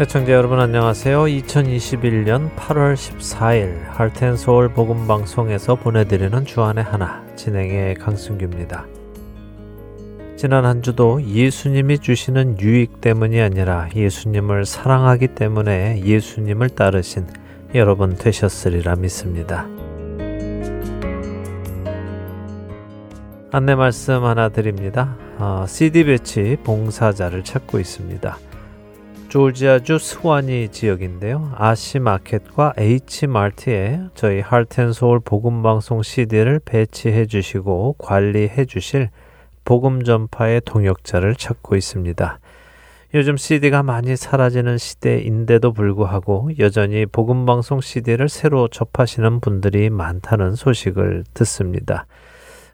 애청자 여러분 안녕하세요. 2021년 8월 14일 할텐 서울 복음 방송에서 보내드리는 주안의 하나 진행의 강승규입니다. 지난 한 주도 예수님이 주시는 유익 때문이 아니라 예수님을 사랑하기 때문에 예수님을 따르신 여러분 되셨으리라 믿습니다. 안내 말씀 하나 드립니다. 어, CD 배치 봉사자를 찾고 있습니다. 조지아주 스와니 지역인데요. 아시 마켓과 H 마트에 저희 할텐소울 복음 방송 CD를 배치해 주시고 관리해 주실 복음 전파의 동역자를 찾고 있습니다. 요즘 CD가 많이 사라지는 시대인데도 불구하고 여전히 복음 방송 CD를 새로 접하시는 분들이 많다는 소식을 듣습니다.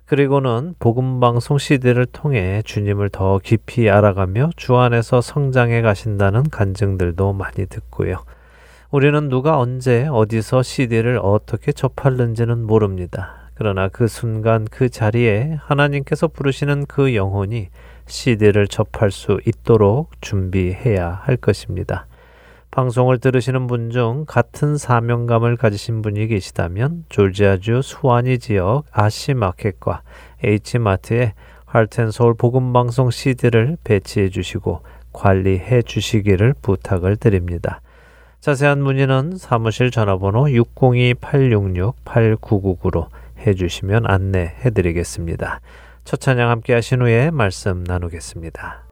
그리고는 복음방송 CD를 통해 주님을 더 깊이 알아가며 주 안에서 성장해 가신다는 간증들도 많이 듣고요. 우리는 누가 언제 어디서 CD를 어떻게 접할는지는 모릅니다. 그러나 그 순간 그 자리에 하나님께서 부르시는 그 영혼이 CD를 접할 수 있도록 준비해야 할 것입니다. 방송을 들으시는 분 중 같은 사명감을 가지신 분이 계시다면 졸지아주 수완이 지역 아시 마켓과 H마트에 할텐서울 복음 방송 CD를 배치해 주시고 관리해 주시기를 부탁을 드립니다. 자세한 문의는 사무실 전화번호 602-866-8999로 해 주시면 안내해 드리겠습니다. 첫 찬양 함께 하신 후에 말씀 나누겠습니다.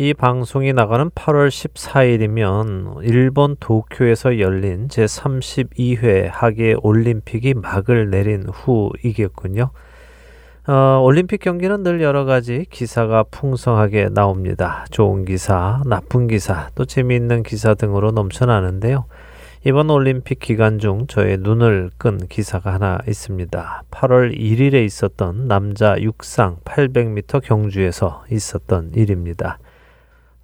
이 방송이 나가는 8월 14일이면 일본 도쿄에서 열린 제32회 하계 올림픽이 막을 내린 후이겠군요. 어, 올림픽 경기는 늘 여러 가지 기사가 풍성하게 나옵니다. 좋은 기사, 나쁜 기사, 또 재미있는 기사 등으로 넘쳐나는데요. 이번 올림픽 기간 중 저의 눈을 끈 기사가 하나 있습니다. 8월 1일에 있었던 남자 육상 800m 경주에서 있었던 일입니다.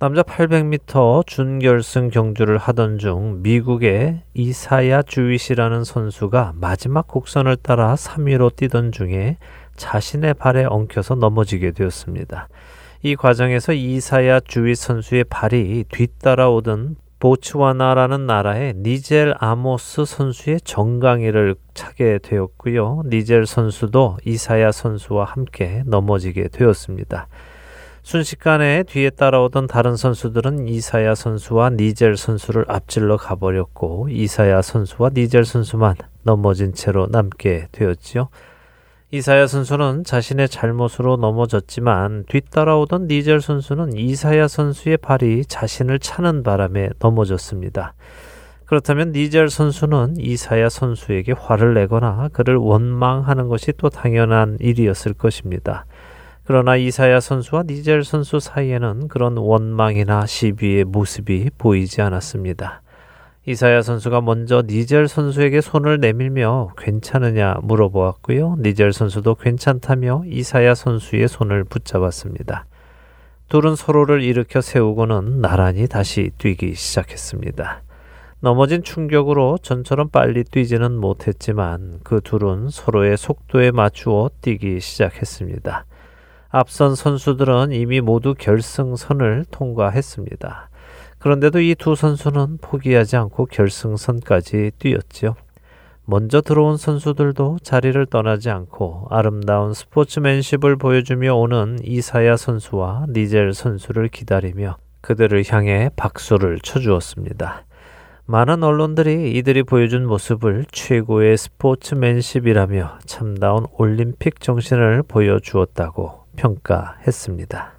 남자 800m 준결승 경주를 하던 중 미국의 이사야 주윗이라는 선수가 마지막 곡선을 따라 3위로 뛰던 중에 자신의 발에 엉켜서 넘어지게 되었습니다. 이 과정에서 이사야 주윗 선수의 발이 뒤따라오던 보츠와나라는 나라의 니젤 아모스 선수의 정강이를 차게 되었고요. 니젤 선수도 이사야 선수와 함께 넘어지게 되었습니다. 순식간에 뒤에 따라오던 다른 선수들은 이사야 선수와 니젤 선수를 앞질러 가버렸고 이사야 선수와 니젤 선수만 넘어진 채로 남게 되었지요. 이사야 선수는 자신의 잘못으로 넘어졌지만 뒤따라오던 니젤 선수는 이사야 선수의 발이 자신을 차는 바람에 넘어졌습니다. 그렇다면 니젤 선수는 이사야 선수에게 화를 내거나 그를 원망하는 것이 또 당연한 일이었을 것입니다. 그러나 이사야 선수와 니젤 선수 사이에는 그런 원망이나 시비의 모습이 보이지 않았습니다. 이사야 선수가 먼저 니젤 선수에게 손을 내밀며 괜찮으냐 물어보았고요. 니젤 선수도 괜찮다며 이사야 선수의 손을 붙잡았습니다. 둘은 서로를 일으켜 세우고는 나란히 다시 뛰기 시작했습니다. 넘어진 충격으로 전처럼 빨리 뛰지는 못했지만 그 둘은 서로의 속도에 맞추어 뛰기 시작했습니다. 앞선 선수들은 이미 모두 결승선을 통과했습니다. 그런데도 이 두 선수는 포기하지 않고 결승선까지 뛰었지요. 먼저 들어온 선수들도 자리를 떠나지 않고 아름다운 스포츠맨십을 보여주며 오는 이사야 선수와 니젤 선수를 기다리며 그들을 향해 박수를 쳐주었습니다. 많은 언론들이 이들이 보여준 모습을 최고의 스포츠맨십이라며 참다운 올림픽 정신을 보여주었다고 평가했습니다.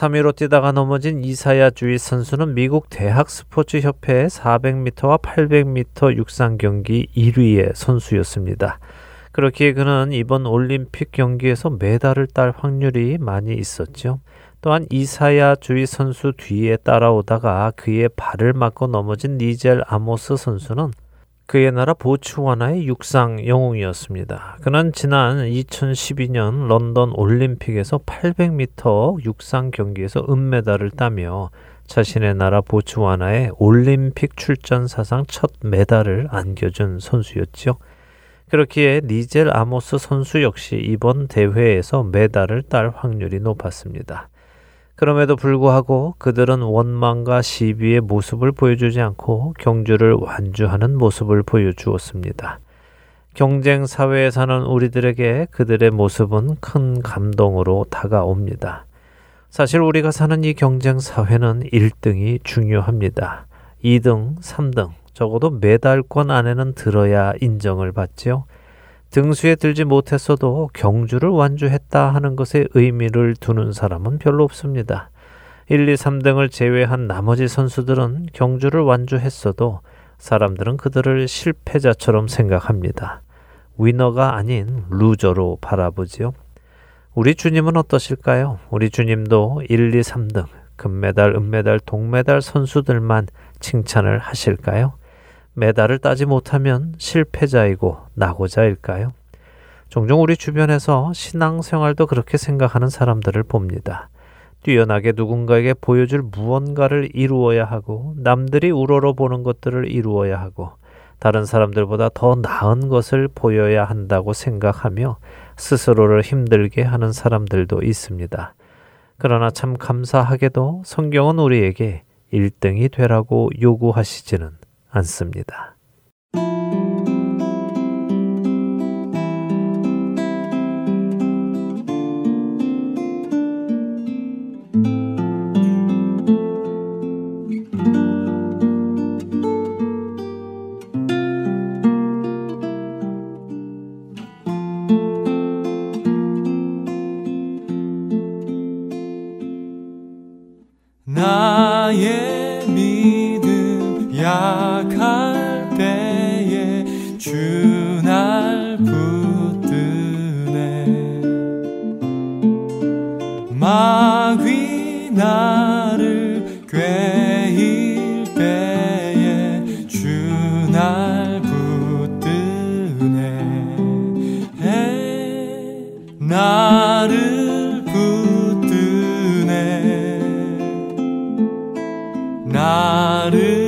3위로 뛰다가 넘어진 이사야 주의 선수는 미국 대학 스포츠 협회 400m와 800m 육상 경기 1위의 선수였습니다. 그렇기에 그는 이번 올림픽 경기에서 메달을 딸 확률이 많이 있었죠. 또한 이사야 주의 선수 뒤에 따라오다가 그의 발을 맞고 넘어진 니젤 아모스 선수는 그의 나라 보츠와나의 육상 영웅이었습니다. 그는 지난 2012년 런던 올림픽에서 800m 육상 경기에서 은메달을 따며 자신의 나라 보츠와나의 올림픽 출전 사상 첫 메달을 안겨준 선수였죠. 그렇기에 니젤 아모스 선수 역시 이번 대회에서 메달을 딸 확률이 높았습니다. 그럼에도 불구하고 그들은 원망과 시비의 모습을 보여주지 않고 경주를 완주하는 모습을 보여주었습니다. 경쟁 사회에 사는 우리들에게 그들의 모습은 큰 감동으로 다가옵니다. 사실 우리가 사는 이 경쟁 사회는 1등이 중요합니다. 2등, 3등, 적어도 메달권 안에는 들어야 인정을 받지요. 등수에 들지 못했어도 경주를 완주했다 하는 것에 의미를 두는 사람은 별로 없습니다. 1, 2, 3등을 제외한 나머지 선수들은 경주를 완주했어도 사람들은 그들을 실패자처럼 생각합니다. 위너가 아닌 루저로 바라보지요. 우리 주님은 어떠실까요? 우리 주님도 1, 2, 3등, 금메달, 은메달, 동메달 선수들만 칭찬을 하실까요? 메달을 따지 못하면 실패자이고 낙오자일까요? 종종 우리 주변에서 신앙생활도 그렇게 생각하는 사람들을 봅니다. 뛰어나게 누군가에게 보여줄 무언가를 이루어야 하고 남들이 우러러 보는 것들을 이루어야 하고 다른 사람들보다 더 나은 것을 보여야 한다고 생각하며 스스로를 힘들게 하는 사람들도 있습니다. 그러나 참 감사하게도 성경은 우리에게 1등이 되라고 요구하시지는 않습니다. 나를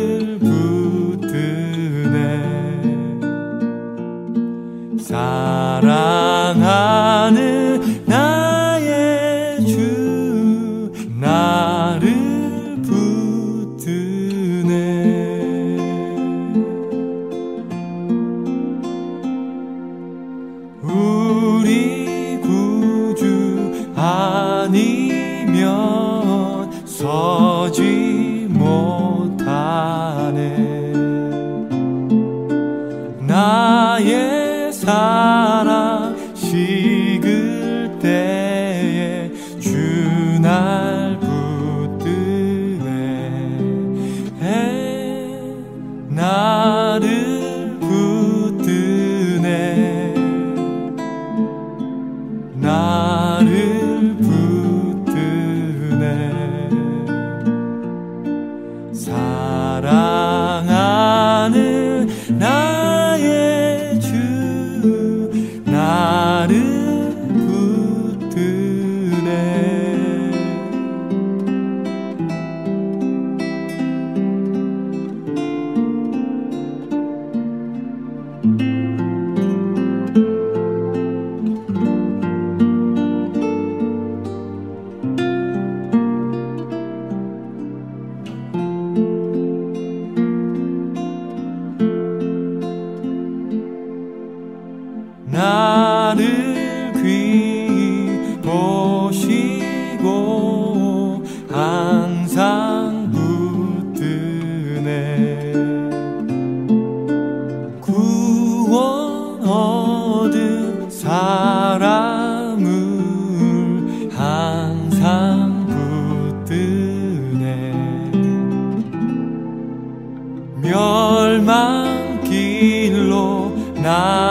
멸망길로 나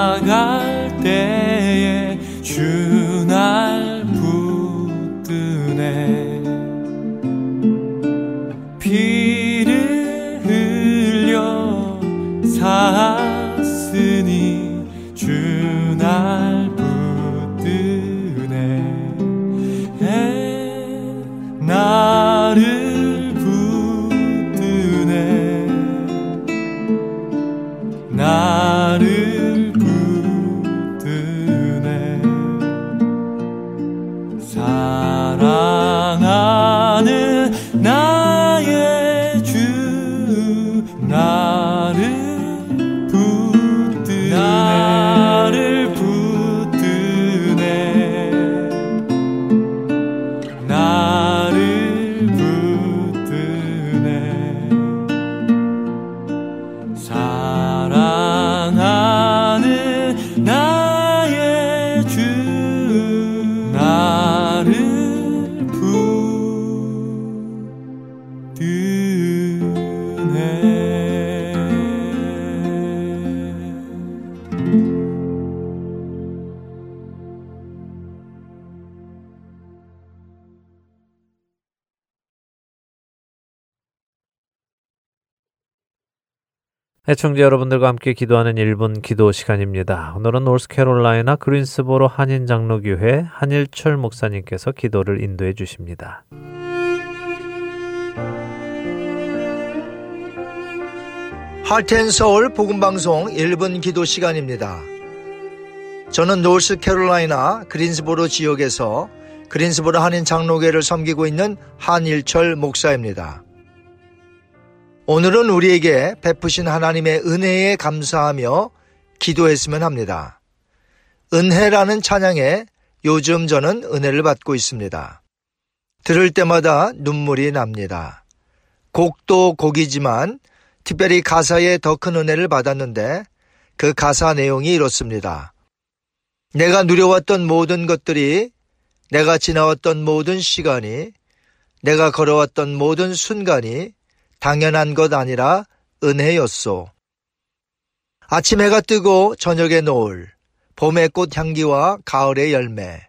애청자 여러분들과 함께 기도하는 1분 기도 시간입니다. 오늘은 노스캐롤라이나 그린스보로 한인 장로교회 한일철 목사님께서 기도를 인도해 주십니다. 하트앤 서울 복음 방송 1분 기도 시간입니다. 저는 노스캐롤라이나 그린스보로 지역에서 그린스보로 한인 장로교회를 섬기고 있는 한일철 목사입니다. 오늘은 우리에게 베푸신 하나님의 은혜에 감사하며 기도했으면 합니다. 은혜라는 찬양에 요즘 저는 은혜를 받고 있습니다. 들을 때마다 눈물이 납니다. 곡도 곡이지만 특별히 가사에 더 큰 은혜를 받았는데 그 가사 내용이 이렇습니다. 내가 누려왔던 모든 것들이 내가 지나왔던 모든 시간이 내가 걸어왔던 모든 순간이 당연한 것 아니라 은혜였소. 아침 해가 뜨고 저녁의 노을, 봄의 꽃 향기와 가을의 열매,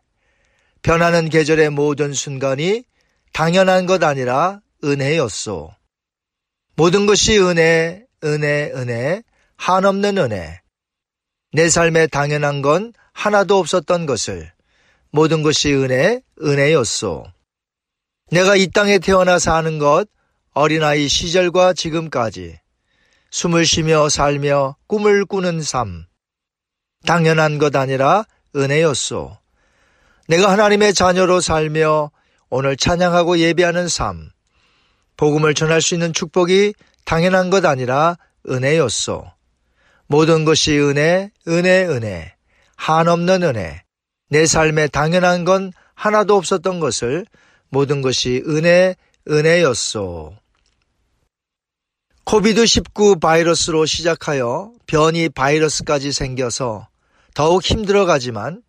변하는 계절의 모든 순간이 당연한 것 아니라 은혜였소. 모든 것이 은혜, 은혜, 은혜, 한없는 은혜. 내 삶에 당연한 건 하나도 없었던 것을 모든 것이 은혜, 은혜였소. 내가 이 땅에 태어나 사는 것 어린아이 시절과 지금까지 숨을 쉬며 살며 꿈을 꾸는 삶. 당연한 것 아니라 은혜였소. 내가 하나님의 자녀로 살며 오늘 찬양하고 예배하는 삶. 복음을 전할 수 있는 축복이 당연한 것 아니라 은혜였소. 모든 것이 은혜, 은혜, 은혜. 한없는 은혜. 내 삶에 당연한 건 하나도 없었던 것을 모든 것이 은혜, 은혜였소. 코비드19 바이러스로 시작하여 변이 바이러스까지 생겨서 더욱 힘들어가지만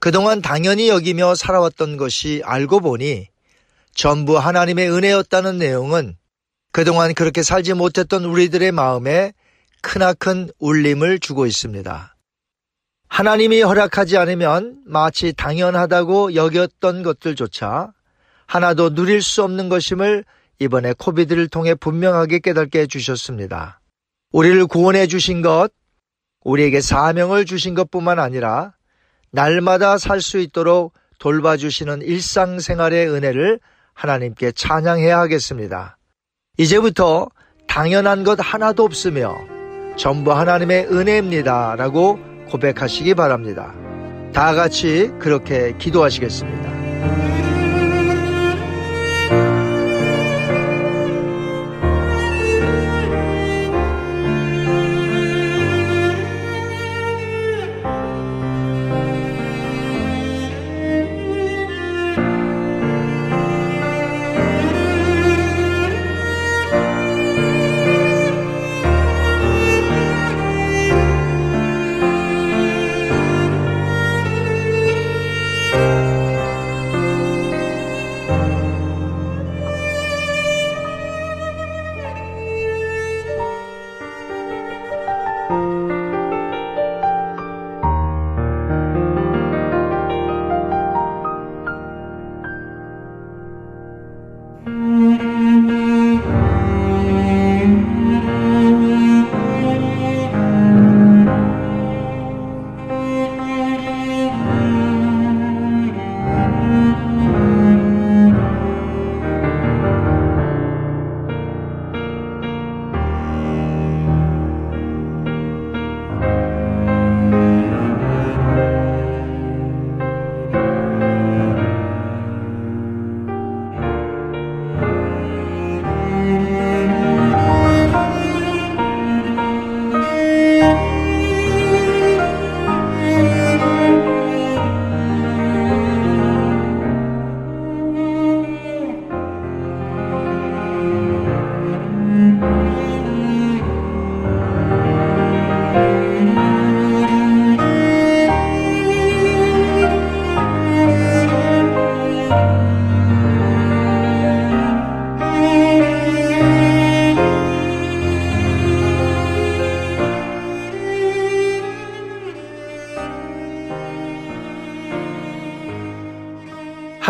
그동안 당연히 여기며 살아왔던 것이 알고 보니 전부 하나님의 은혜였다는 내용은 그동안 그렇게 살지 못했던 우리들의 마음에 크나큰 울림을 주고 있습니다. 하나님이 허락하지 않으면 마치 당연하다고 여겼던 것들조차 하나도 누릴 수 없는 것임을 이번에 코비드를 통해 분명하게 깨닫게 해주셨습니다. 우리를 구원해 주신 것, 우리에게 사명을 주신 것 뿐만 아니라 날마다 살 수 있도록 돌봐주시는 일상생활의 은혜를 하나님께 찬양해야 하겠습니다. 이제부터 당연한 것 하나도 없으며 전부 하나님의 은혜입니다. 라고 고백하시기 바랍니다. 다 같이 그렇게 기도하시겠습니다.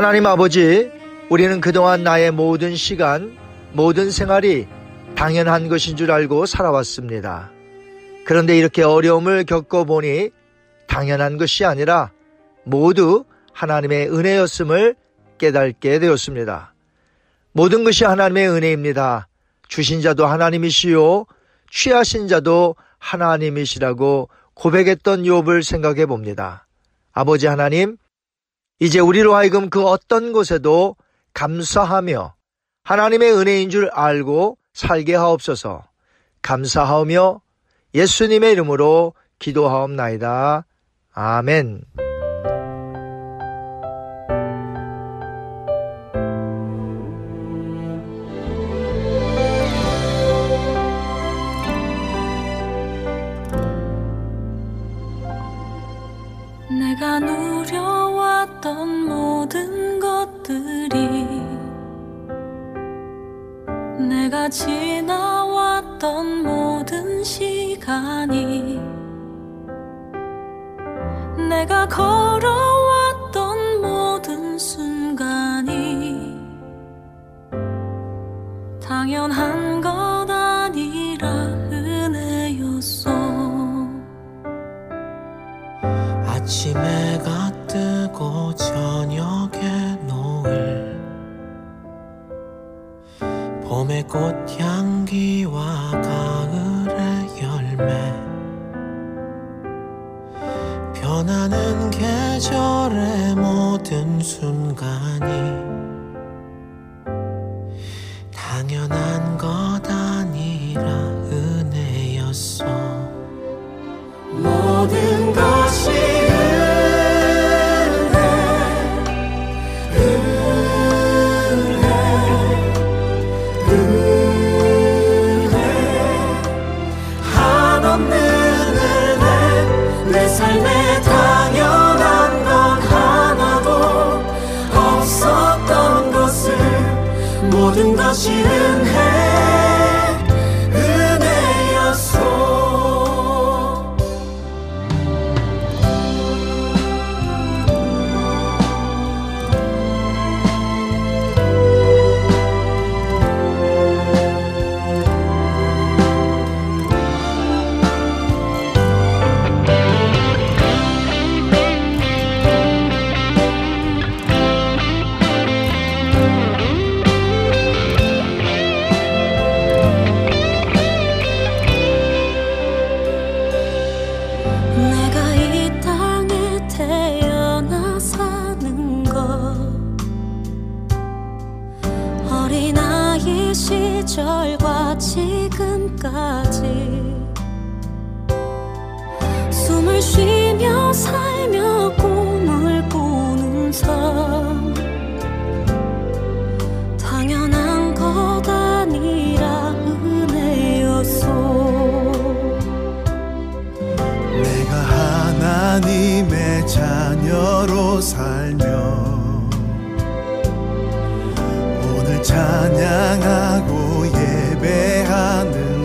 하나님 아버지, 우리는 그동안 나의 모든 시간, 모든 생활이 당연한 것인 줄 알고 살아왔습니다. 그런데 이렇게 어려움을 겪어보니 당연한 것이 아니라 모두 하나님의 은혜였음을 깨닫게 되었습니다. 모든 것이 하나님의 은혜입니다. 주신 자도 하나님이시요, 취하신 자도 하나님이시라고 고백했던 욥을 생각해 봅니다. 아버지 하나님, 이제 우리로 하여금 그 어떤 곳에도 감사하며 하나님의 은혜인 줄 알고 살게 하옵소서 감사하오며 예수님의 이름으로 기도하옵나이다. 아멘. 내가 걸어왔던 모든 순간이 당연한 것 아니라 은혜였어. 아침 해가 뜨고 저녁에 노을 봄의 꽃향기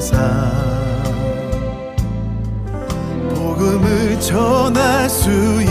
삶 복음을 전할 수 있는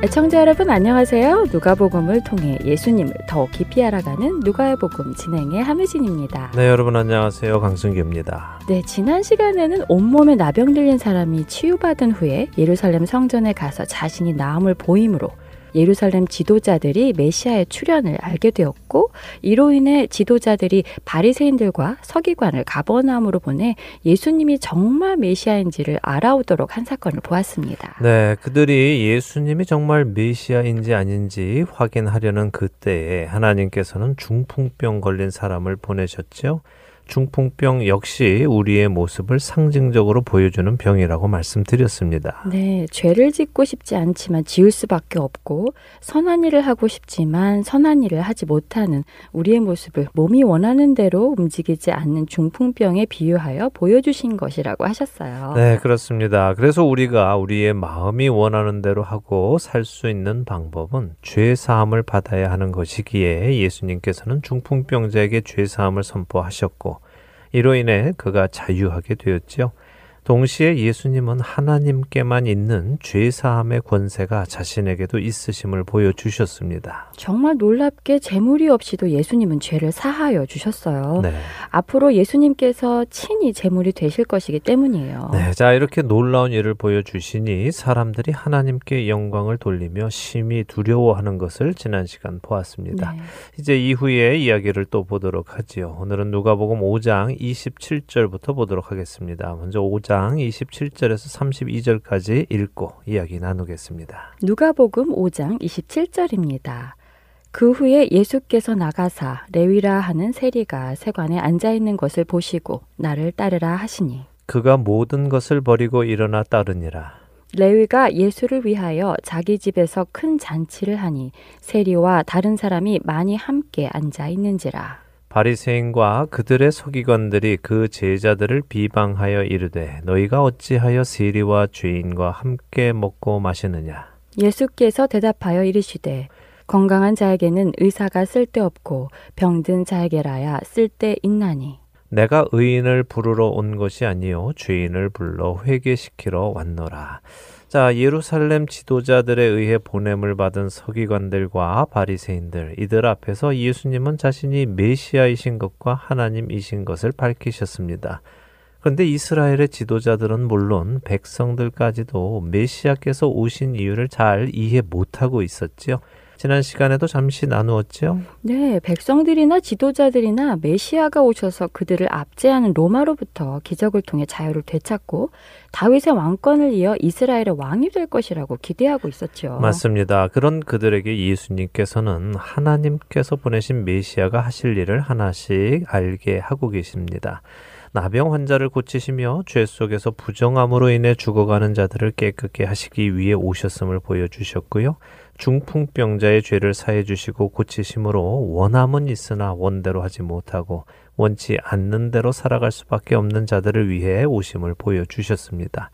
애청자 여러분 안녕하세요. 누가복음을 통해 예수님을 더 깊이 알아가는 누가의 복음 진행의 함혜진입니다. 네, 여러분 안녕하세요. 강승규입니다. 네, 지난 시간에는 온몸에 나병 들린 사람이 치유받은 후에 예루살렘 성전에 가서 자신이 나음을 보임으로 예루살렘 지도자들이 메시아의 출현을 알게 되었고 이로 인해 지도자들이 바리새인들과 서기관을 가버나움으로 보내 예수님이 정말 메시아인지를 알아오도록 한 사건을 보았습니다. 네, 그들이 예수님이 정말 메시아인지 아닌지 확인하려는 그때에 하나님께서는 중풍병 걸린 사람을 보내셨죠. 중풍병 역시 우리의 모습을 상징적으로 보여주는 병이라고 말씀드렸습니다. 네, 죄를 짓고 싶지 않지만 지을 수밖에 없고 선한 일을 하고 싶지만 선한 일을 하지 못하는 우리의 모습을 몸이 원하는 대로 움직이지 않는 중풍병에 비유하여 보여주신 것이라고 하셨어요. 네, 그렇습니다. 그래서 우리가 우리의 마음이 원하는 대로 하고 살 수 있는 방법은 죄 사함을 받아야 하는 것이기에 예수님께서는 중풍병자에게 죄 사함을 선포하셨고 이로 인해 그가 자유하게 되었지요. 동시에 예수님은 하나님께만 있는 죄 사함의 권세가 자신에게도 있으심을 보여주셨습니다. 정말 놀랍게 재물이 없이도 예수님은 죄를 사하여 주셨어요. 네. 앞으로 예수님께서 친히 재물이 되실 것이기 때문이에요. 네, 자 이렇게 놀라운 일을 보여주시니 사람들이 하나님께 영광을 돌리며 심히 두려워하는 것을 지난 시간 보았습니다. 네. 이제 이후의 이야기를 또 보도록 하지요. 오늘은 누가복음 5장 27절부터 보도록 하겠습니다. 먼저 5장 27절에서 32절까지 읽고 이야기 나누겠습니다. 누가복음 5장 27절입니다. 그 후에 예수께서 나가사 레위라 하는 세리가 세관에 앉아 있는 것을 보시고 나를 따르라 하시니 그가 모든 것을 버리고 일어나 따르니라. 레위가 예수를 위하여 자기 집에서 큰 잔치를 하니 세리와 다른 사람이 많이 함께 앉아 있는지라. 바리새인과 그들의 서기관들이 그 제자들을 비방하여 이르되 너희가 어찌하여 세리와 죄인과 함께 먹고 마시느냐 예수께서 대답하여 이르시되 건강한 자에게는 의사가 쓸데없고 병든 자에게라야 쓸데 있나니 내가 의인을 부르러 온 것이 아니요 죄인을 불러 회개시키러 왔노라. 자, 예루살렘 지도자들에 의해 보냄을 받은 서기관들과 바리새인들 이들 앞에서 예수님은 자신이 메시아이신 것과 하나님이신 것을 밝히셨습니다. 그런데 이스라엘의 지도자들은 물론 백성들까지도 메시아께서 오신 이유를 잘 이해 못하고 있었지요. 지난 시간에도 잠시 나누었죠. 네, 백성들이나 지도자들이나 메시아가 오셔서 그들을 압제하는 로마로부터 기적을 통해 자유를 되찾고 다윗의 왕권을 이어 이스라엘의 왕이 될 것이라고 기대하고 있었죠. 맞습니다. 그런 그들에게 예수님께서는 하나님께서 보내신 메시아가 하실 일을 하나씩 알게 하고 계십니다. 나병 환자를 고치시며 죄 속에서 부정함으로 인해 죽어가는 자들을 깨끗게 하시기 위해 오셨음을 보여주셨고요. 중풍병자의 죄를 사해 주시고 고치심으로 원함은 있으나 원대로 하지 못하고 원치 않는 대로 살아갈 수밖에 없는 자들을 위해 오심을 보여주셨습니다.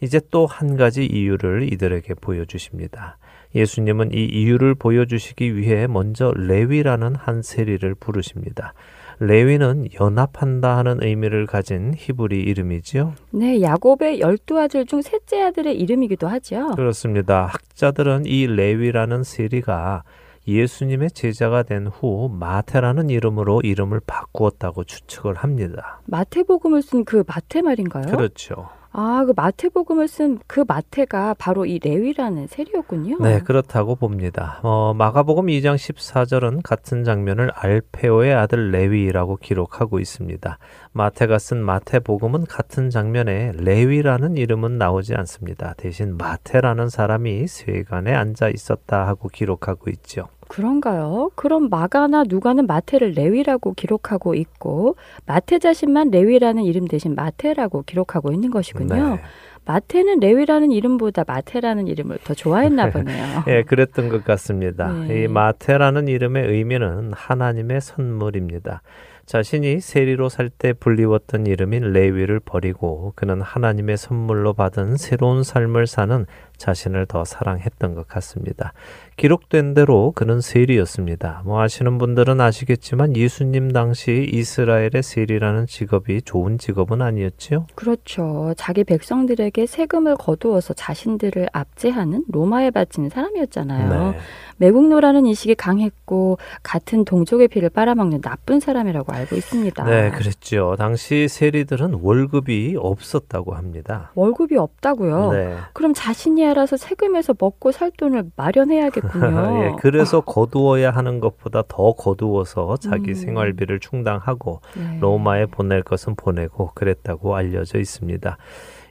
이제 또 한 가지 이유를 이들에게 보여주십니다. 예수님은 이 이유를 보여주시기 위해 먼저 레위라는 한 세리를 부르십니다. 레위는 연합한다 하는 의미를 가진 히브리 이름이지요. 네, 야곱의 열두 아들 중 셋째 아들의 이름이기도 하죠. 그렇습니다. 학자들은 이 레위라는 세리가 예수님의 제자가 된 후 마테라는 이름으로 이름을 바꾸었다고 추측을 합니다. 마태복음을 쓴 그 마태 말인가요? 그렇죠. 아, 그 마태복음을 쓴 그 마태가 바로 이 레위라는 세리였군요. 네, 그렇다고 봅니다. 어, 마가복음 2장 14절은 같은 장면을 알페오의 아들 레위라고 기록하고 있습니다. 마태가 쓴 마태복음은 같은 장면에 레위라는 이름은 나오지 않습니다. 대신 마태라는 사람이 세관에 앉아 있었다 하고 기록하고 있죠. 그런가요? 그럼 마가나 누가는 마태를 레위라고 기록하고 있고 마태 자신만 레위라는 이름 대신 마태라고 기록하고 있는 것이군요. 네. 마태는 레위라는 이름보다 마태라는 이름을 더 좋아했나 보네요. 예, 그랬던 것 같습니다. 네. 이 마테라는 이름의 의미는 하나님의 선물입니다. 자신이 세리로 살 때 불리웠던 이름인 레위를 버리고 그는 하나님의 선물로 받은 새로운 삶을 사는 자신을 더 사랑했던 것 같습니다. 기록된 대로 그는 세리였습니다. 뭐 아시는 분들은 아시겠지만 예수님 당시 이스라엘의 세리라는 직업이 좋은 직업은 아니었지요. 그렇죠. 자기 백성들에게 세금을 거두어서 자신들을 압제하는 로마에 바치는 사람이었잖아요. 네. 매국노라는 인식이 강했고 같은 동족의 피를 빨아먹는 나쁜 사람이라고 알고 있습니다. 네, 그랬죠. 당시 세리들은 월급이 없었다고 합니다. 월급이 없다고요? 네. 그럼 자신이 알아서 세금에서 먹고 살 돈을 마련해야겠 군요. 예, 그래서 거두어야 하는 것보다 더 거두어서 자기 음. 생활비를 충당하고 네. 로마에 보낼 것은 보내고 그랬다고 알려져 있습니다.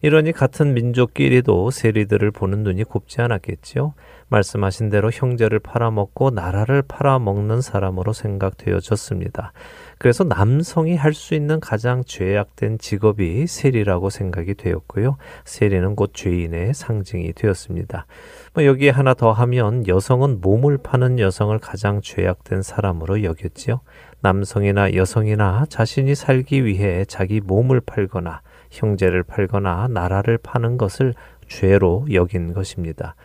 이러니 같은 민족끼리도 세리들을 보는 눈이 곱지 않았겠지요. 말씀하신 대로 형제를 팔아먹고 나라를 팔아먹는 사람으로 생각되어졌습니다. 그래서 남성이 할 수 있는 가장 죄악된 직업이 세리라고 생각이 되었고요. 세리는 곧 죄인의 상징이 되었습니다. 뭐 여기에 하나 더 하면 여성은 몸을 파는 여성을 가장 죄악된 사람으로 여겼지요. 남성이나 여성이나 자신이 살기 위해 자기 몸을 팔거나 형제를 팔거나 나라를 파는 것을 죄로 여긴 것입니다.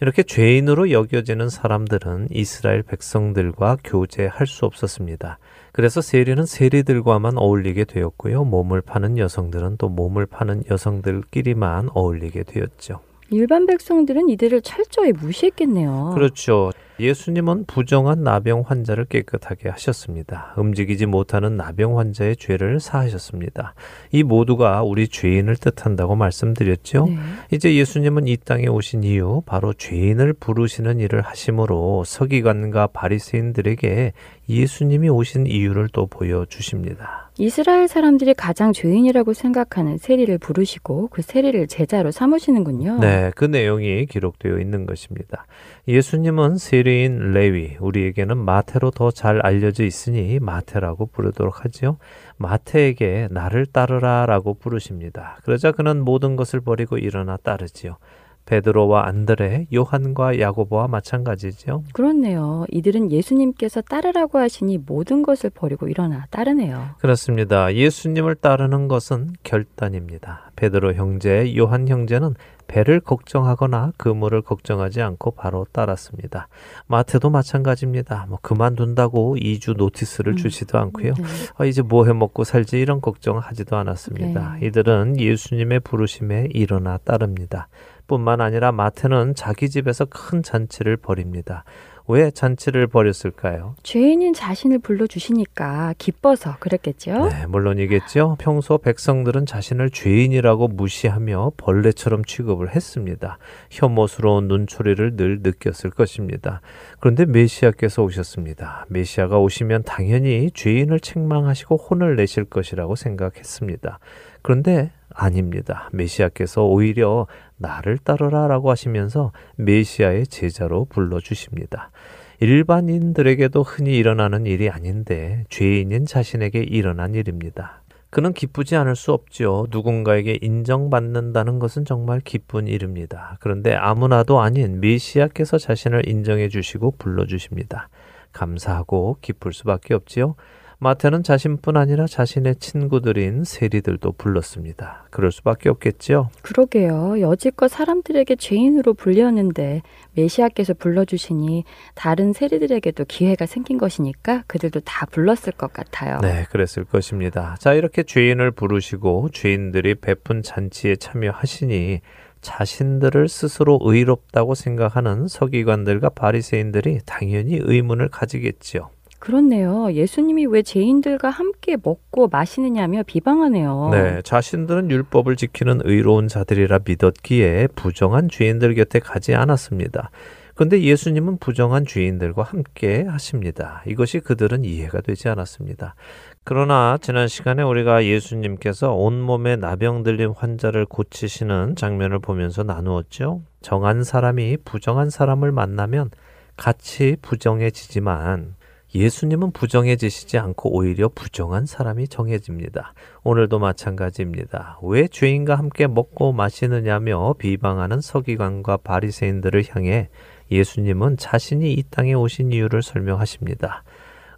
이렇게 죄인으로 여겨지는 사람들은 이스라엘 백성들과 교제할 수 없었습니다. 그래서 세리는 세리들과만 어울리게 되었고요. 몸을 파는 여성들은 또 몸을 파는 여성들끼리만 어울리게 되었죠. 일반 백성들은 이들을 철저히 무시했겠네요. 그렇죠. 예수님은 부정한 나병 환자를 깨끗하게 하셨습니다. 움직이지 못하는 나병 환자의 죄를 사하셨습니다. 이 모두가 우리 죄인을 뜻한다고 말씀드렸죠. 네. 이제 예수님은 이 땅에 오신 이유 바로 죄인을 부르시는 일을 하심으로 서기관과 바리새인들에게 예수님이 오신 이유를 또 보여 주십니다. 이스라엘 사람들이 가장 죄인이라고 생각하는 세리를 부르시고 그 세리를 제자로 삼으시는군요. 네, 그 내용이 기록되어 있는 것입니다. 예수님은 세리인 레위, 우리에게는 마태로 더 잘 알려져 있으니 마태라고 부르도록 하지요. 마태에게 나를 따르라라고 부르십니다. 그러자 그는 모든 것을 버리고 일어나 따르지요. 베드로와 안드레, 요한과 야고보와 마찬가지죠. 그렇네요. 이들은 예수님께서 따르라고 하시니 모든 것을 버리고 일어나 따르네요. 그렇습니다. 예수님을 따르는 것은 결단입니다. 베드로 형제, 요한 형제는 배를 걱정하거나 그물을 걱정하지 않고 바로 따랐습니다. 마태도 마찬가지입니다. 뭐 그만둔다고 2주 노티스를 음. 주지도 않고요. 네. 아, 이제 뭐 해 먹고 살지 이런 걱정하지도 않았습니다. 네. 이들은 예수님의 부르심에 일어나 따릅니다. 뿐만 아니라 마태는 자기 집에서 큰 잔치를 벌입니다. 왜 잔치를 벌였을까요? 죄인인 자신을 불러주시니까 기뻐서 그랬겠죠? 네, 물론이겠죠. 평소 백성들은 자신을 죄인이라고 무시하며 벌레처럼 취급을 했습니다. 혐오스러운 눈초리를 늘 느꼈을 것입니다. 그런데 메시아께서 오셨습니다. 메시아가 오시면 당연히 죄인을 책망하시고 혼을 내실 것이라고 생각했습니다. 그런데 아닙니다. 메시아께서 오히려 나를 따르라 라고 하시면서 메시아의 제자로 불러주십니다. 일반인들에게도 흔히 일어나는 일이 아닌데 죄인인 자신에게 일어난 일입니다. 그는 기쁘지 않을 수 없죠. 누군가에게 인정받는다는 것은 정말 기쁜 일입니다. 그런데 아무나도 아닌 메시아께서 자신을 인정해 주시고 불러 주십니다. 감사하고 기쁠 수밖에 없지요. 마태는 자신뿐 아니라 자신의 친구들인 세리들도 불렀습니다. 그럴 수밖에 없겠지요. 그러게요. 여지껏 사람들에게 죄인으로 불렸는데 메시아께서 불러주시니 다른 세리들에게도 기회가 생긴 것이니까 그들도 다 불렀을 것 같아요. 네, 그랬을 것입니다. 자, 이렇게 죄인을 부르시고 죄인들이 베푼 잔치에 참여하시니 자신들을 스스로 의롭다고 생각하는 서기관들과 바리새인들이 당연히 의문을 가지겠지요. 그렇네요. 예수님이 왜 죄인들과 함께 먹고 마시느냐며 비방하네요. 네, 자신들은 율법을 지키는 의로운 자들이라 믿었기에 부정한 죄인들 곁에 가지 않았습니다. 그런데 예수님은 부정한 죄인들과 함께 하십니다. 이것이 그들은 이해가 되지 않았습니다. 그러나 지난 시간에 우리가 예수님께서 온몸에 나병 들린 환자를 고치시는 장면을 보면서 나누었죠. 정한 사람이 부정한 사람을 만나면 같이 부정해지지만 예수님은 부정해지시지 않고 오히려 부정한 사람이 정해집니다. 오늘도 마찬가지입니다. 왜 죄인과 함께 먹고 마시느냐며 비방하는 서기관과 바리새인들을 향해 예수님은 자신이 이 땅에 오신 이유를 설명하십니다.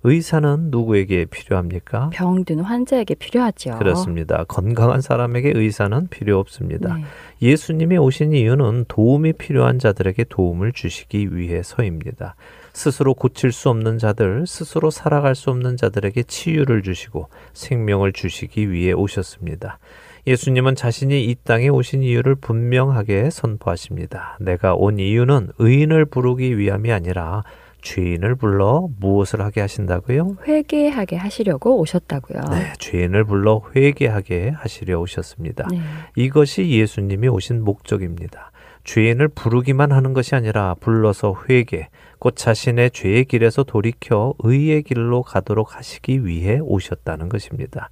의사는 누구에게 필요합니까? 병든 환자에게 필요하죠. 그렇습니다. 건강한 사람에게 의사는 필요 없습니다. 네. 예수님이 오신 이유는 도움이 필요한 자들에게 도움을 주시기 위해서입니다. 스스로 고칠 수 없는 자들, 스스로 살아갈 수 없는 자들에게 치유를 주시고 생명을 주시기 위해 오셨습니다. 예수님은 자신이 이 땅에 오신 이유를 분명하게 선포하십니다. 내가 온 이유는 의인을 부르기 위함이 아니라 죄인을 불러 무엇을 하게 하신다고요? 회개하게 하시려고 오셨다고요. 네, 죄인을 불러 회개하게 하시려 오셨습니다. 네. 이것이 예수님이 오신 목적입니다. 죄인을 부르기만 하는 것이 아니라 불러서 회개, 곧 자신의 죄의 길에서 돌이켜 의의 길로 가도록 하시기 위해 오셨다는 것입니다.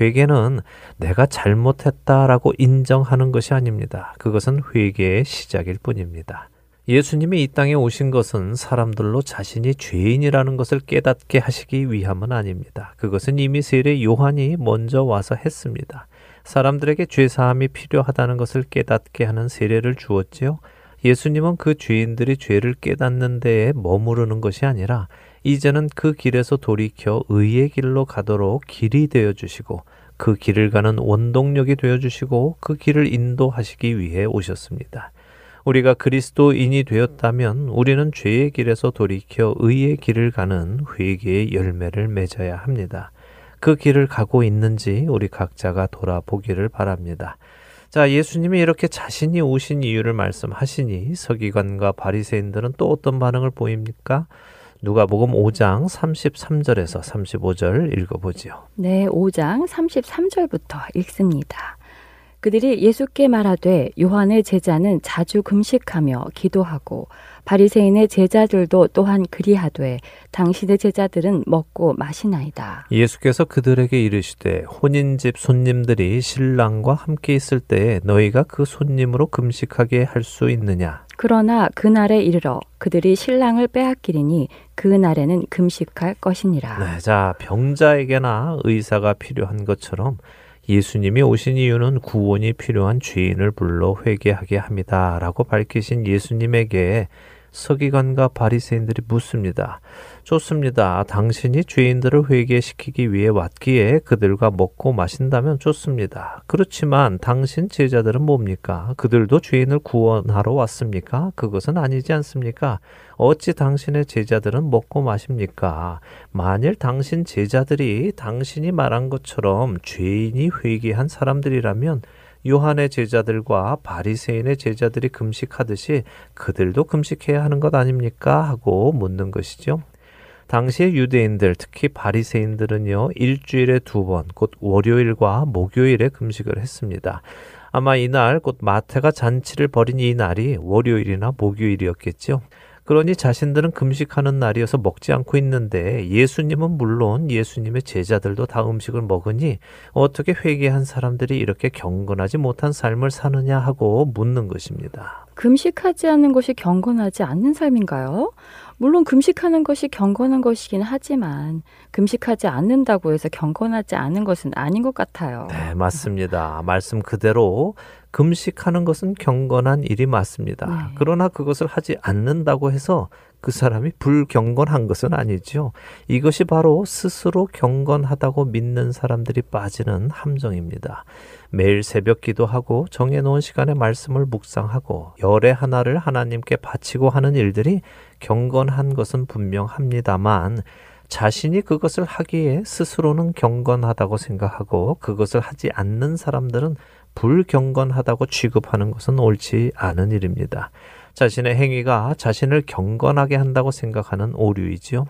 회개는 내가 잘못했다라고 인정하는 것이 아닙니다. 그것은 회개의 시작일 뿐입니다. 예수님이 이 땅에 오신 것은 사람들로 자신이 죄인이라는 것을 깨닫게 하시기 위함은 아닙니다. 그것은 이미 세례 요한이 먼저 와서 했습니다. 사람들에게 죄사함이 필요하다는 것을 깨닫게 하는 세례를 주었지요. 예수님은 그 죄인들이 죄를 깨닫는 데에 머무르는 것이 아니라 이제는 그 길에서 돌이켜 의의 길로 가도록 길이 되어 주시고 그 길을 가는 원동력이 되어 주시고 그 길을 인도하시기 위해 오셨습니다. 우리가 그리스도인이 되었다면 우리는 죄의 길에서 돌이켜 의의 길을 가는 회개의 열매를 맺어야 합니다. 그 길을 가고 있는지 우리 각자가 돌아보기를 바랍니다. 자, 예수님이 이렇게 자신이 오신 이유를 말씀하시니 서기관과 바리새인들은 또 어떤 반응을 보입니까? 누가복음 5장 33절에서 35절 읽어보지요. 네, 5장 33절부터 읽습니다. 그들이 예수께 말하되 요한의 제자는 자주 금식하며 기도하고 바리새인의 제자들도 또한 그리하되 당신의 제자들은 먹고 마시나이다. 예수께서 그들에게 이르시되 혼인집 손님들이 신랑과 함께 있을 때 너희가 그 손님으로 금식하게 할 수 있느냐? 그러나 그날에 이르러 그들이 신랑을 빼앗기리니 그 날에는 금식할 것이니라. 네, 자 병자에게나 의사가 필요한 것처럼 예수님이 오신 이유는 구원이 필요한 죄인을 불러 회개하게 합니다라고 밝히신 예수님에게 서기관과 바리새인들이 묻습니다. 좋습니다. 당신이 죄인들을 회개시키기 위해 왔기에 그들과 먹고 마신다면 좋습니다. 그렇지만 당신 제자들은 뭡니까? 그들도 죄인을 구원하러 왔습니까? 그것은 아니지 않습니까? 어찌 당신의 제자들은 먹고 마십니까? 만일 당신 제자들이 당신이 말한 것처럼 죄인이 회개한 사람들이라면 요한의 제자들과 바리새인의 제자들이 금식하듯이 그들도 금식해야 하는 것 아닙니까? 하고 묻는 것이죠. 당시의 유대인들, 특히 바리새인들은요, 일주일에 두 번, 곧 월요일과 목요일에 금식을 했습니다. 아마 이날 곧 마태가 잔치를 벌인 이 날이 월요일이나 목요일이었겠죠. 그러니 자신들은 금식하는 날이어서 먹지 않고 있는데 예수님은 물론 예수님의 제자들도 다 음식을 먹으니 어떻게 회개한 사람들이 이렇게 경건하지 못한 삶을 사느냐 하고 묻는 것입니다. 금식하지 않는 것이 경건하지 않는 삶인가요? 물론 금식하는 것이 경건한 것이긴 하지만 금식하지 않는다고 해서 경건하지 않은 것은 아닌 것 같아요. 네, 맞습니다. 말씀 그대로 금식하는 것은 경건한 일이 맞습니다. 네. 그러나 그것을 하지 않는다고 해서 그 사람이 불경건한 것은 아니죠. 이것이 바로 스스로 경건하다고 믿는 사람들이 빠지는 함정입니다. 매일 새벽 기도하고 정해놓은 시간에 말씀을 묵상하고 열의 하나를 하나님께 바치고 하는 일들이 경건한 것은 분명합니다만 자신이 그것을 하기에 스스로는 경건하다고 생각하고 그것을 하지 않는 사람들은 불경건하다고 취급하는 것은 옳지 않은 일입니다. 자신의 행위가 자신을 경건하게 한다고 생각하는 오류이지요.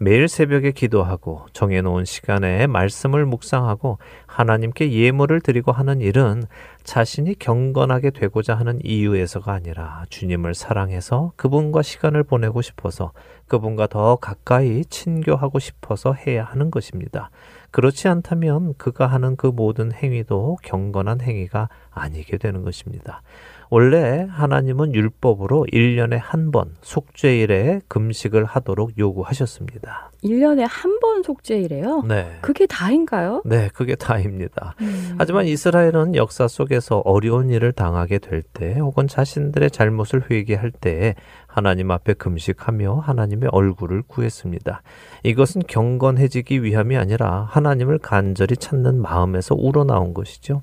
매일 새벽에 기도하고 정해놓은 시간에 말씀을 묵상하고 하나님께 예물을 드리고 하는 일은 자신이 경건하게 되고자 하는 이유에서가 아니라 주님을 사랑해서 그분과 시간을 보내고 싶어서 그분과 더 가까이 친교하고 싶어서 해야 하는 것입니다. 그렇지 않다면 그가 하는 그 모든 행위도 경건한 행위가 아니게 되는 것입니다. 원래 하나님은 율법으로 1년에 한 번 속죄일에 금식을 하도록 요구하셨습니다. 1년에 한 번 속죄이래요? 네. 그게 다인가요? 네, 그게 다입니다. 음. 하지만 이스라엘은 역사 속에서 어려운 일을 당하게 될 때 혹은 자신들의 잘못을 회개할 때 하나님 앞에 금식하며 하나님의 얼굴을 구했습니다. 이것은 경건해지기 위함이 아니라 하나님을 간절히 찾는 마음에서 우러나온 것이죠.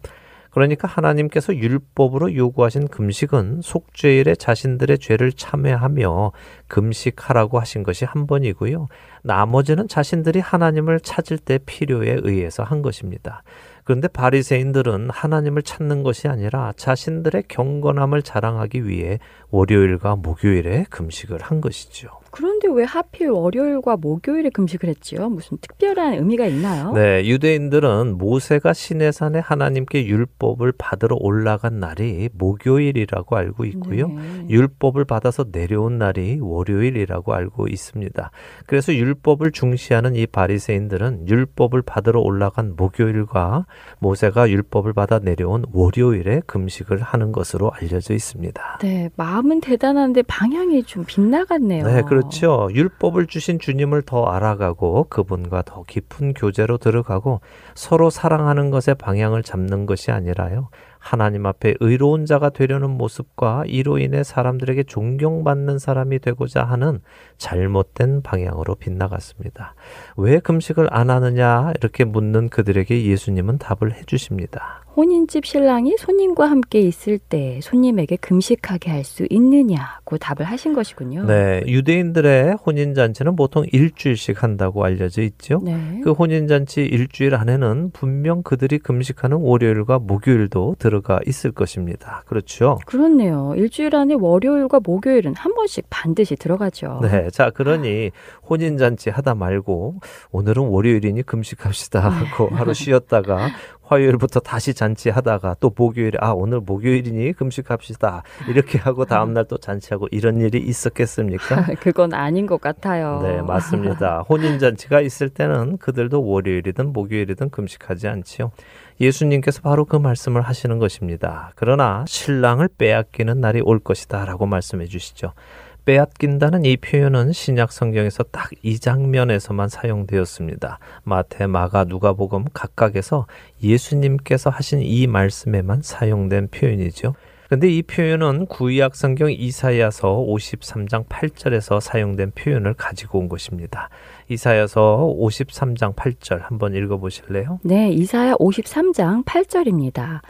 그러니까 하나님께서 율법으로 요구하신 금식은 속죄일에 자신들의 죄를 참회하며 금식하라고 하신 것이 한 번이고요. 나머지는 자신들이 하나님을 찾을 때 필요에 의해서 한 것입니다. 그런데 바리새인들은 하나님을 찾는 것이 아니라 자신들의 경건함을 자랑하기 위해 월요일과 목요일에 금식을 한 것이죠. 그런데 왜 하필 월요일과 목요일에 금식을 했지요? 무슨 특별한 의미가 있나요? 네, 유대인들은 모세가 시내산에 하나님께 율법을 받으러 올라간 날이 목요일이라고 알고 있고요. 네. 율법을 받아서 내려온 날이 월요일이라고 알고 있습니다. 그래서 율법을 중시하는 이 바리새인들은 율법을 받으러 올라간 목요일과 모세가 율법을 받아 내려온 월요일에 금식을 하는 것으로 알려져 있습니다. 네, 마음은 대단한데 방향이 좀 빗나갔네요. 네, 그렇죠. 그렇죠. 율법을 주신 주님을 더 알아가고 그분과 더 깊은 교제로 들어가고 서로 사랑하는 것에 방향을 잡는 것이 아니라요. 하나님 앞에 의로운 자가 되려는 모습과 이로 인해 사람들에게 존경받는 사람이 되고자 하는 잘못된 방향으로 빗나갔습니다. 왜 금식을 안 하느냐 이렇게 묻는 그들에게 예수님은 답을 해주십니다. 혼인집 신랑이 손님과 함께 있을 때 손님에게 금식하게 할 수 있느냐고 답을 하신 것이군요. 네, 유대인들의 혼인 잔치는 보통 일주일씩 한다고 알려져 있죠. 네. 그 혼인 잔치 일주일 안에는 분명 그들이 금식하는 월요일과 목요일도 들어가 있을 것입니다. 그렇죠? 그렇네요. 일주일 안에 월요일과 목요일은 한 번씩 반드시 들어가죠. 네, 자 그러니 혼인 잔치 하다 말고 오늘은 월요일이니 금식합시다 하고 하루 쉬었다가 화요일부터 다시 잔치하다가 또 목요일에 아 오늘 목요일이니 금식합시다 이렇게 하고 다음 날 또 잔치하고 이런 일이 있었겠습니까? 그건 아닌 것 같아요. 네 맞습니다. 혼인 잔치가 있을 때는 그들도 월요일이든 목요일이든 금식하지 않지요. 예수님께서 바로 그 말씀을 하시는 것입니다. 그러나 신랑을 빼앗기는 날이 올 것이다라고 말씀해 주시죠. 빼앗긴다는 이 표현은 신약 성경에서 딱 이 장면에서만 사용되었습니다. 마태, 마가, 누가복음 각각에서 예수님께서 하신 이 말씀에만 사용된 표현이죠. 근데 이 표현은 구약 성경 이사야서 53장 8절에서 사용된 표현을 가지고 온 것입니다. 이사야서 53장 8절 한번 읽어 보실래요? 네, 이사야 53장 8절입니다.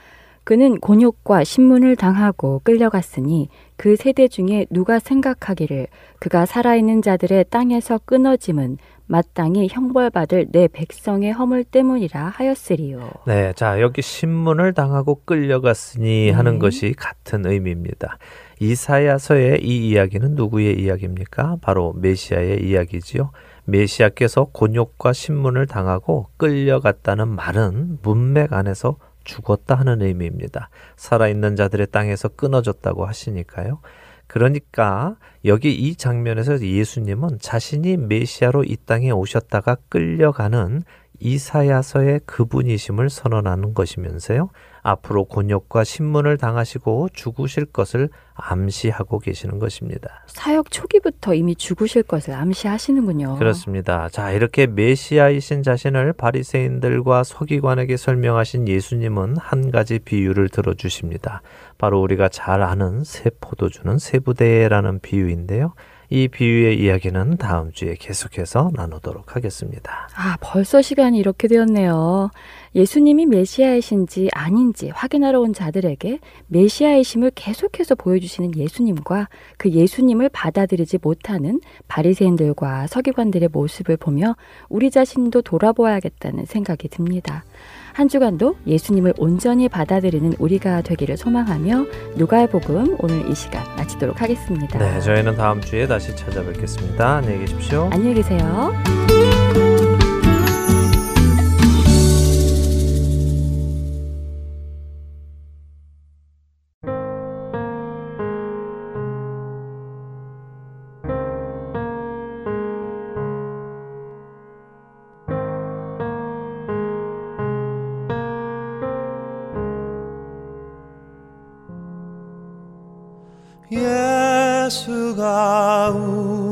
그는 곤욕과 신문을 당하고 끌려갔으니 그 세대 중에 누가 생각하기를 그가 살아있는 자들의 땅에서 끊어짐은 마땅히 형벌받을 내 백성의 허물 때문이라 하였으리요. 네, 자 여기 신문을 당하고 끌려갔으니 네. 하는 것이 같은 의미입니다. 이사야서의 이 이야기는 누구의 이야기입니까? 바로 메시아의 이야기지요. 메시아께서 곤욕과 신문을 당하고 끌려갔다는 말은 문맥 안에서 죽었다 하는 의미입니다. 살아있는 자들의 땅에서 끊어졌다고 하시니까요. 그러니까 여기 이 장면에서 예수님은 자신이 메시아로 이 땅에 오셨다가 끌려가는 이사야서의 그분이심을 선언하는 것이면서요. 앞으로 곤욕과 신문을 당하시고 죽으실 것을 암시하고 계시는 것입니다. 사역 초기부터 이미 죽으실 것을 암시하시는군요. 그렇습니다. 자, 이렇게 메시아이신 자신을 바리새인들과 서기관에게 설명하신 예수님은 한 가지 비유를 들어 주십니다. 바로 우리가 잘 아는 새 포도주는 새 부대라는 비유인데요. 이 비유의 이야기는 다음 주에 계속해서 나누도록 하겠습니다. 아, 벌써 시간이 이렇게 되었네요. 예수님이 메시아이신지 아닌지 확인하러 온 자들에게 메시아이심을 계속해서 보여주시는 예수님과 그 예수님을 받아들이지 못하는 바리새인들과 서기관들의 모습을 보며 우리 자신도 돌아보아야겠다는 생각이 듭니다. 한 주간도 예수님을 온전히 받아들이는 우리가 되기를 소망하며 누가복음 오늘 이 시간 마치도록 하겠습니다. 네, 저희는 다음 주에 다시 찾아뵙겠습니다. 안녕히 계십시오. 안녕히 계세요. 예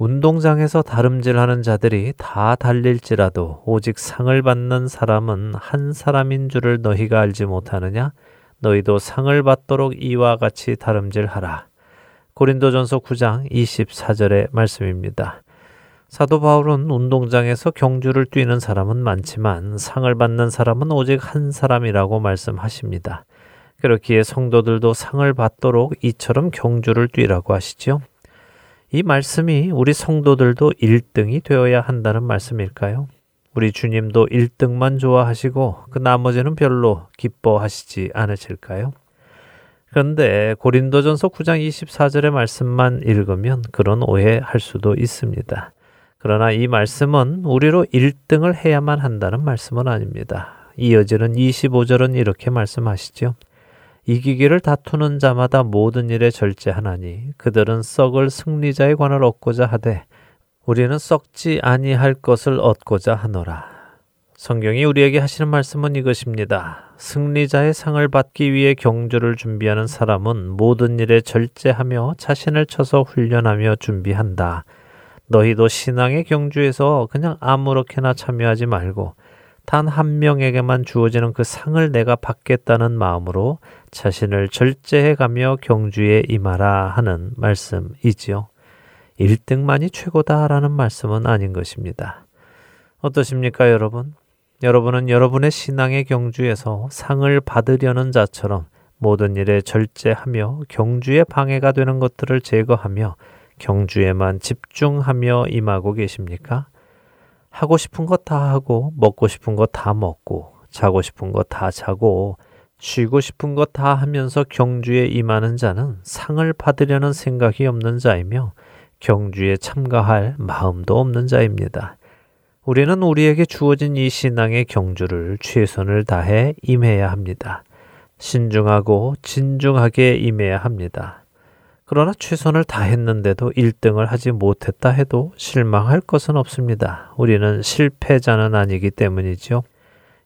운동장에서 다름질하는 자들이 다 달릴지라도 오직 상을 받는 사람은 한 사람인 줄을 너희가 알지 못하느냐? 너희도 상을 받도록 이와 같이 다름질하라. 고린도전서 9장 24절의 말씀입니다. 사도 바울은 운동장에서 경주를 뛰는 사람은 많지만 상을 받는 사람은 오직 한 사람이라고 말씀하십니다. 그렇기에 성도들도 상을 받도록 이처럼 경주를 뛰라고 하시죠. 이 말씀이 우리 성도들도 1등이 되어야 한다는 말씀일까요? 우리 주님도 1등만 좋아하시고 그 나머지는 별로 기뻐하시지 않으실까요? 그런데 고린도전서 9장 24절의 말씀만 읽으면 그런 오해할 수도 있습니다. 그러나 이 말씀은 우리로 1등을 해야만 한다는 말씀은 아닙니다. 이어지는 25절은 이렇게 말씀하시죠. 이기기를 다투는 자마다 모든 일에 절제하나니 그들은 썩을 승리자의 관을 얻고자 하되 우리는 썩지 아니할 것을 얻고자 하노라. 성경이 우리에게 하시는 말씀은 이것입니다. 승리자의 상을 받기 위해 경주를 준비하는 사람은 모든 일에 절제하며 자신을 쳐서 훈련하며 준비한다. 너희도 신앙의 경주에서 그냥 아무렇게나 참여하지 말고 단 한 명에게만 주어지는 그 상을 내가 받겠다는 마음으로 자신을 절제해 가며 경주에 임하라 하는 말씀이지요. 1등만이 최고다라는 말씀은 아닌 것입니다. 어떠십니까, 여러분? 여러분은 여러분의 신앙의 경주에서 상을 받으려는 자처럼 모든 일에 절제하며 경주에 방해가 되는 것들을 제거하며 경주에만 집중하며 임하고 계십니까? 하고 싶은 거다 하고, 먹고 싶은 거다 먹고, 자고 싶은 거다 자고, 쉬고 싶은 거다 하면서 경주에 임하는 자는 상을 받으려는 생각이 없는 자이며 경주에 참가할 마음도 없는 자입니다. 우리는 우리에게 주어진 이 신앙의 경주를 최선을 다해 임해야 합니다. 신중하고 진중하게 임해야 합니다. 그러나 최선을 다했는데도 1등을 하지 못했다 해도 실망할 것은 없습니다. 우리는 실패자는 아니기 때문이죠.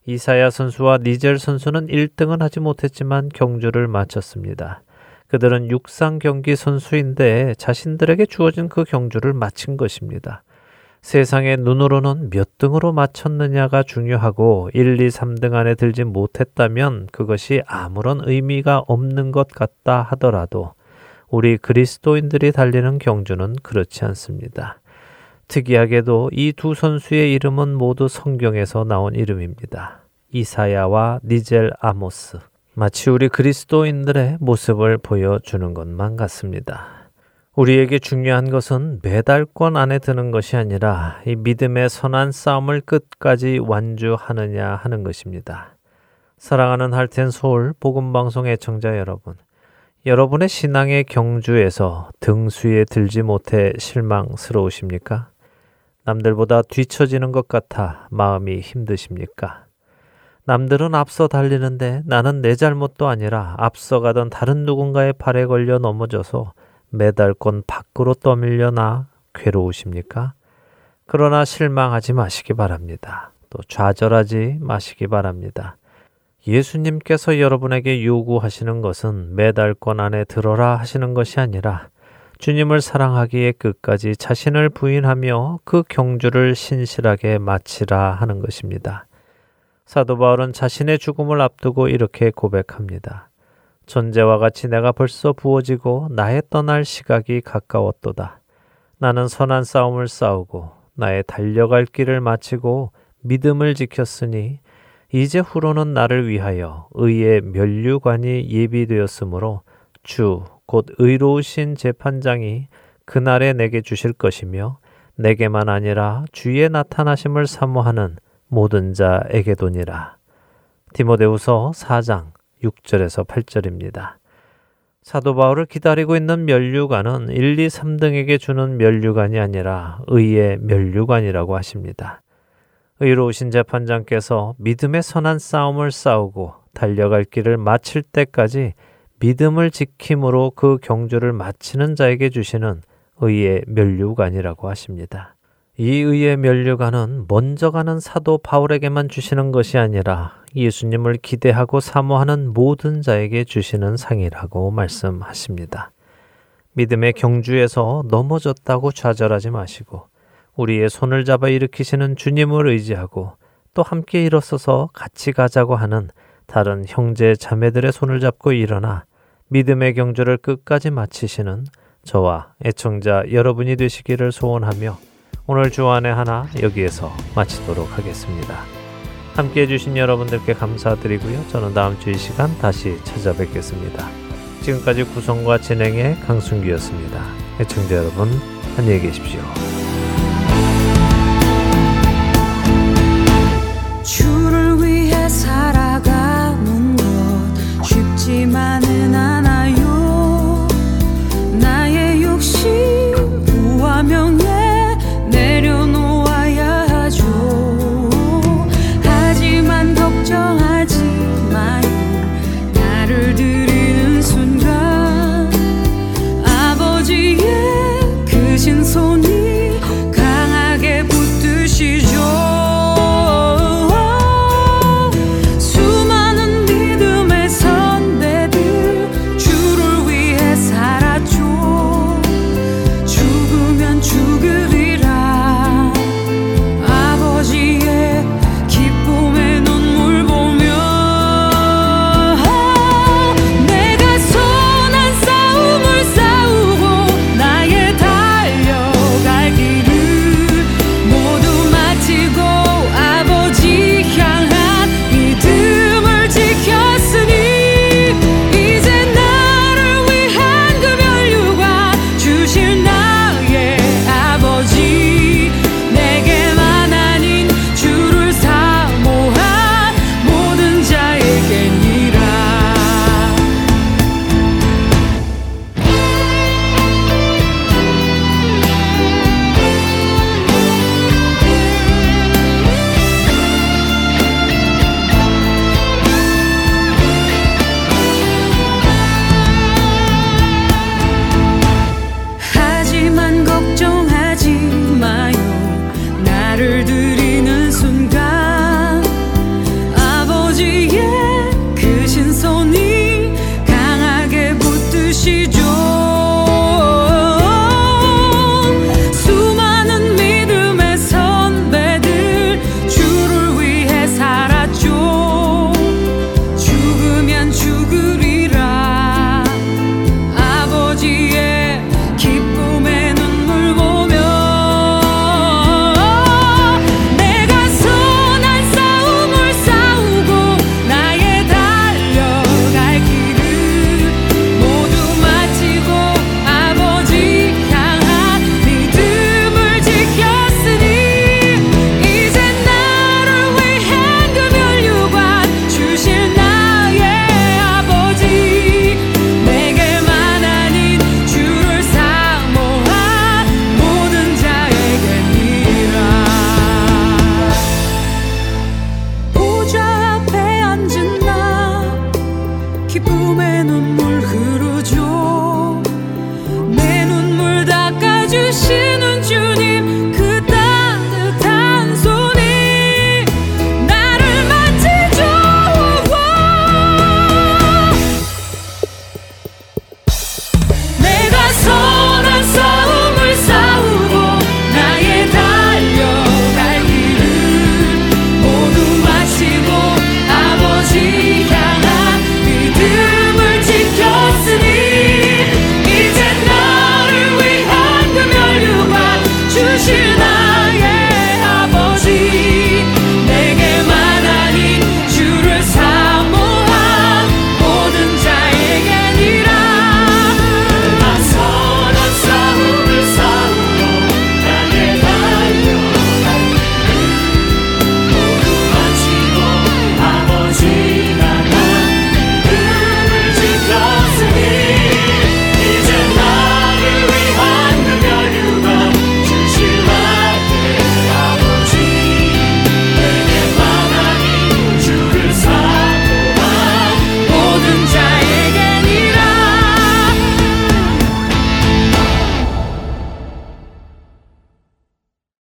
이사야 선수와 니젤 선수는 1등은 하지 못했지만 경주를 마쳤습니다. 그들은 육상 경기 선수인데 자신들에게 주어진 그 경주를 마친 것입니다. 세상의 눈으로는 몇 등으로 맞췄느냐가 중요하고 1, 2, 3등 안에 들지 못했다면 그것이 아무런 의미가 없는 것 같다 하더라도 우리 그리스도인들이 달리는 경주는 그렇지 않습니다. 특이하게도 이 두 선수의 이름은 모두 성경에서 나온 이름입니다. 이사야와 니젤 아모스. 마치 우리 그리스도인들의 모습을 보여주는 것만 같습니다. 우리에게 중요한 것은 메달권 안에 드는 것이 아니라 이 믿음의 선한 싸움을 끝까지 완주하느냐 하는 것입니다. 사랑하는 할텐 서울 복음 방송 애청자 여러분, 여러분의 신앙의 경주에서 등수에 들지 못해 실망스러우십니까? 남들보다 뒤처지는 것 같아 마음이 힘드십니까? 남들은 앞서 달리는데 나는 내 잘못도 아니라 앞서가던 다른 누군가의 팔에 걸려 넘어져서 매달권 밖으로 떠밀려나 괴로우십니까? 그러나 실망하지 마시기 바랍니다. 또 좌절하지 마시기 바랍니다. 예수님께서 여러분에게 요구하시는 것은 매달권 안에 들어라 하시는 것이 아니라 주님을 사랑하기에 끝까지 자신을 부인하며 그 경주를 신실하게 마치라 하는 것입니다. 사도 바울은 자신의 죽음을 앞두고 이렇게 고백합니다. 존재와 같이 내가 벌써 부어지고 나의 떠날 시각이 가까웠도다. 나는 선한 싸움을 싸우고 나의 달려갈 길을 마치고 믿음을 지켰으니 이제 후로는 나를 위하여 의의 면류관이 예비되었으므로 주 곧 의로우신 재판장이 그날에 내게 주실 것이며 내게만 아니라 주의 나타나심을 사모하는 모든 자에게도니라. 디모데후서 4장 6절에서 8절입니다. 사도 바울을 기다리고 있는 면류관은 1, 2, 3등에게 주는 면류관이 아니라 의의 면류관이라고 하십니다. 의로우신 재판장께서 믿음의 선한 싸움을 싸우고 달려갈 길을 마칠 때까지 믿음을 지킴으로 그 경주를 마치는 자에게 주시는 의의 면류관이라고 하십니다. 이 의의 면류관은 먼저 가는 사도 바울에게만 주시는 것이 아니라 예수님을 기대하고 사모하는 모든 자에게 주시는 상이라고 말씀하십니다. 믿음의 경주에서 넘어졌다고 좌절하지 마시고 우리의 손을 잡아 일으키시는 주님을 의지하고 또 함께 일어서서 같이 가자고 하는 다른 형제 자매들의 손을 잡고 일어나 믿음의 경주를 끝까지 마치시는 저와 애청자 여러분이 되시기를 소원하며 오늘 주안의 하나 여기에서 마치도록 하겠습니다. 함께 해주신 여러분들께 감사드리고요. 저는 다음 주 이 시간 다시 찾아뵙겠습니다. 지금까지 구성과 진행의 강순기였습니다. 애청자 여러분, 안녕히 계십시오. 부와 명